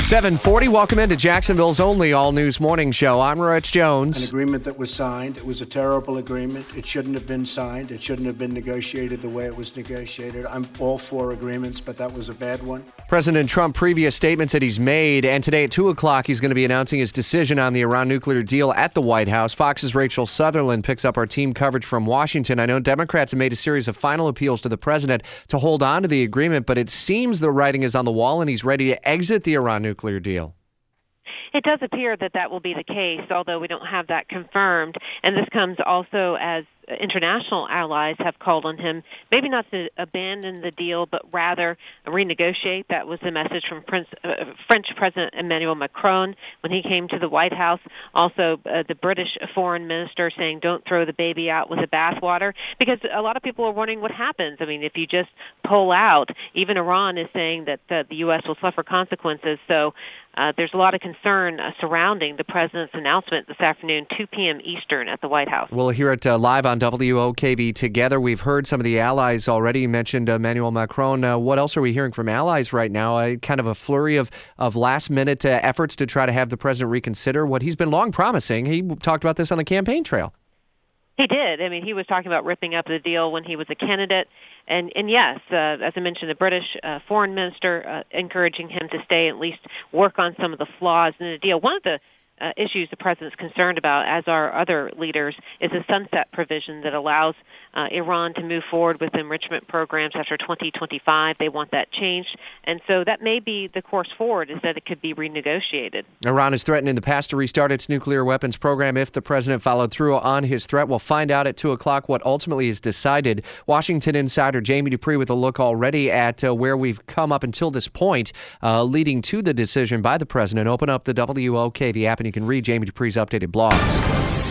740, welcome into Jacksonville's only all news morning show. I'm Rich Jones. an agreement that was signed. It was a terrible agreement. It shouldn't have been signed. It shouldn't have been negotiated the way it was negotiated. I'm all for agreements, but that was a bad one. President Trump previous statements that he's made, and today at 2 o'clock, he's going to be announcing his decision on the Iran nuclear deal at the White House. Fox's Rachel Sutherland picks up our team coverage from Washington. I know Democrats have made a series of final appeals to the president to hold on to the agreement, but it seems the writing is on the wall and he's ready to exit the Iran nuclear deal. It does appear that that will be the case, although we don't have that confirmed. And this comes also as international allies have called on him, maybe not to abandon the deal, but rather renegotiate. That was the message from Prince, uh, French President Emmanuel Macron when he came to the White House. Also, uh, the British foreign minister saying, "Don't throw the baby out with the bathwater," because a lot of people are wondering what happens. I mean, if you just pull out, even Iran is saying that uh, the U.S. will suffer consequences. So. Uh, there's a lot of concern uh, surrounding the president's announcement this afternoon, 2 p.m. Eastern, at the White House. We'll hear it uh, live on WOKV together. We've heard some of the allies already. You mentioned Emmanuel Macron. Uh, what else are we hearing from allies right now? Uh, kind of a flurry of, of last minute uh, efforts to try to have the president reconsider what he's been long promising. He talked about this on the campaign trail. He did. I mean, he was talking about ripping up the deal when he was a candidate, and and yes, uh, as I mentioned, the British uh, foreign minister uh, encouraging him to stay, at least work on some of the flaws in the deal. One of the uh, issues the president's concerned about, as are other leaders, is a sunset provision that allows uh, Iran to move forward with enrichment programs after 2025. They want that changed, and so that may be the course forward: is that it could be renegotiated. Iran has threatened in the past to restart its nuclear weapons program if the president followed through on his threat. We'll find out at 2 o'clock what ultimately is decided. Washington insider Jamie Dupree with a look already at uh, where we've come up until this point, uh, leading to the decision by the president. Open up the WOKV app and you can read Jamie Dupree's updated blogs.